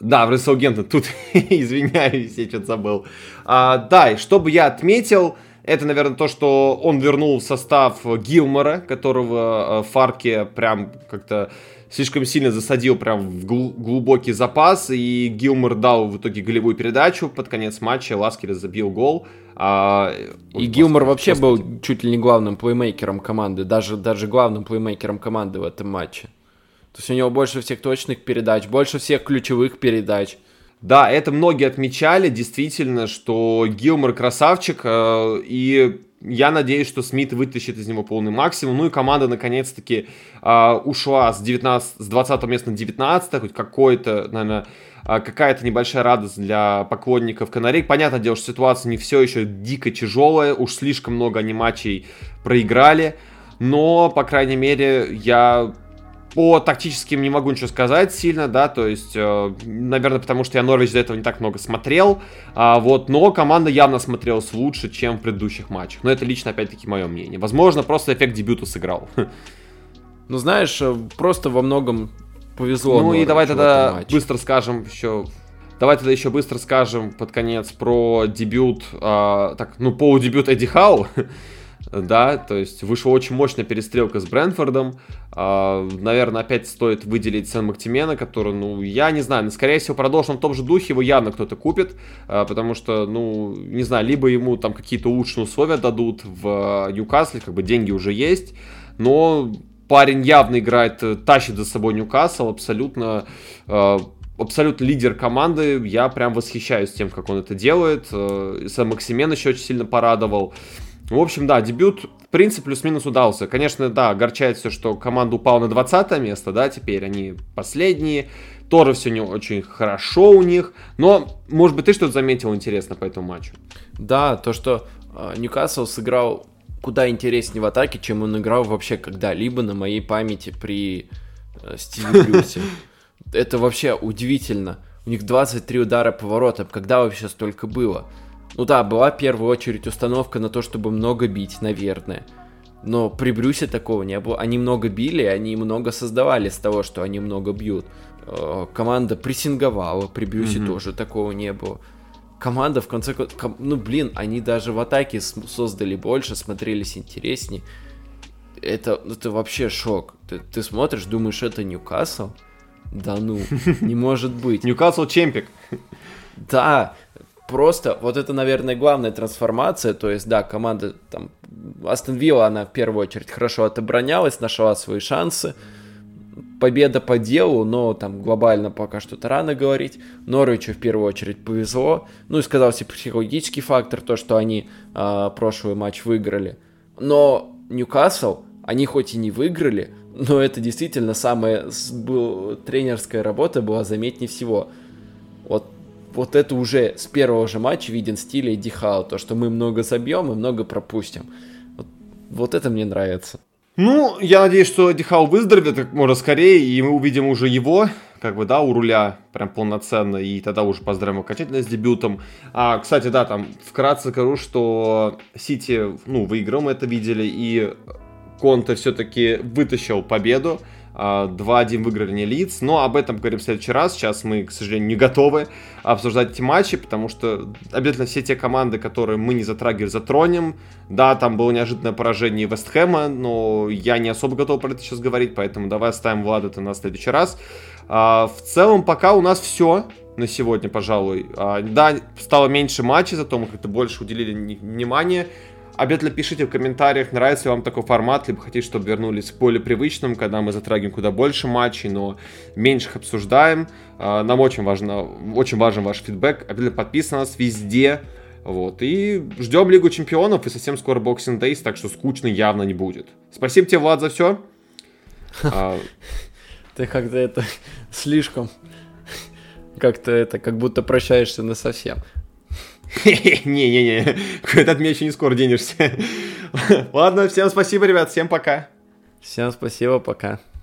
да, в Саутгемптон, тут, [LAUGHS] извиняюсь, я что-то забыл. А, да, и что бы я отметил, это, наверное, то, что он вернул в состав Гилмора, которого в Фарке прям как-то слишком сильно засадил прям в глубокий запас, и Гилмор дал в итоге голевую передачу под конец матча, Ласкер забил гол. А, и Гилмор вообще господи. был чуть ли не главным плеймейкером команды, даже, даже главным плеймейкером команды в этом матче. То есть у него больше всех точных передач, больше всех ключевых передач. Да, это многие отмечали, действительно, что Гилмор красавчик, э, и я надеюсь, что Смит вытащит из него полный максимум. Ну и команда наконец-таки э, ушла с, 19, с 20 места на 19, хоть какой-то, наверное, э, какая-то небольшая радость для поклонников Канарейк. Понятное дело, что ситуация не все еще дико тяжелая, уж слишком много они матчей проиграли. Но, по крайней мере, я по тактическим не могу ничего сказать сильно, да, то есть, э, наверное, потому что я Норвич до этого не так много смотрел, а, вот, но команда явно смотрелась лучше, чем в предыдущих матчах. Но это лично, опять-таки, мое мнение. Возможно, просто эффект дебюта сыграл. [LAUGHS] Ну, знаешь, э, просто во многом повезло. Ну и давай тогда быстро скажем еще Давай тогда еще быстро скажем под конец про дебют, э, так, ну, полудебют Эдди Хау. [LAUGHS] да, то есть вышла очень мощная перестрелка с Брэнфордом. А, наверное, опять стоит выделить Сен Мактимена, который, ну, я не знаю, но, скорее всего, продолжим в том же духе, его явно кто-то купит, а, потому что, ну, не знаю, либо ему там какие-то улучшенные условия дадут в Ньюкасле, как бы деньги уже есть, но парень явно играет, тащит за собой Ньюкасл, абсолютно абсолютно лидер команды. Я прям восхищаюсь тем, как он это делает. Сэм Максимен еще очень сильно порадовал. В общем, да, дебют, в принципе, плюс-минус удался. Конечно, да, огорчает все, что команда упала на 20 место, да, теперь они последние. Тоже все не очень хорошо у них. Но, может быть, ты что-то заметил интересно по этому матчу? Да, то, что э, Ньюкасл сыграл куда интереснее в атаке, чем он играл вообще когда-либо на моей памяти при э, Стиве [LAUGHS] Брюсе. Это вообще удивительно. У них 23 удара по воротам. Когда вообще столько было? Ну да, была в первую очередь установка на то, чтобы много бить, наверное. Но при Брюсе такого не было. Они много били, они много создавали с того, что они много бьют. Э, команда прессинговала, при Брюсе mm-hmm. тоже такого не было. Команда, в конце концов, ну блин, они даже в атаке создали больше, смотрелись интереснее. Это, это вообще шок. Ты, ты смотришь, думаешь, это Ньюкасл? Да ну, не может быть. [LAUGHS] Ньюкасл чемпик. Да, просто вот это, наверное, главная трансформация. То есть, да, команда там Астон Вилла, она в первую очередь хорошо отобронялась, нашла свои шансы. Победа по делу, но там глобально пока что-то рано говорить. Норвичу в первую очередь повезло. Ну и сказался психологический фактор, то, что они э, прошлый матч выиграли. Но Ньюкасл, они хоть и не выиграли, но это действительно самая был, тренерская работа была заметнее всего. Вот вот это уже с первого же матча виден стиль Эдди Хау, то, что мы много забьем и много пропустим. Вот, вот это мне нравится. Ну, я надеюсь, что Эдди Хау выздоровеет как можно скорее, и мы увидим уже его, как бы, да, у руля прям полноценно, и тогда уже поздравим окончательно с дебютом. А, кстати, да, там вкратце скажу, что Сити, ну, выиграл, мы это видели, и Конте все-таки вытащил победу. 2-1 а, выиграли не Лидс, но об этом поговорим в следующий раз. Сейчас мы, к сожалению, не готовы обсуждать эти матчи, потому что обязательно все те команды, которые мы не затрагивали, затронем. Да, там было неожиданное поражение Вестхэма, но я не особо готов про это сейчас говорить, поэтому давай оставим Влада это на следующий раз. А, в целом, пока у нас все на сегодня, пожалуй. А, да, стало меньше матчей, зато мы как-то больше уделили внимания Обязательно пишите в комментариях, нравится ли вам такой формат, либо хотите, чтобы вернулись к более привычным, когда мы затрагиваем куда больше матчей, но меньше их обсуждаем. А, нам очень важно, очень важен ваш фидбэк. Обязательно подписывайтесь на нас везде. Вот. И ждем Лигу Чемпионов и совсем скоро Boxing Days, так что скучно явно не будет. Спасибо тебе, Влад, за все. [LAUGHS] А, Ты как-то это [LAUGHS] слишком как-то это, как будто прощаешься на совсем. [LAUGHS] Не-не-не, от меня еще не скоро денешься. [LAUGHS] Ладно, всем спасибо, ребят, всем пока. Всем спасибо, пока.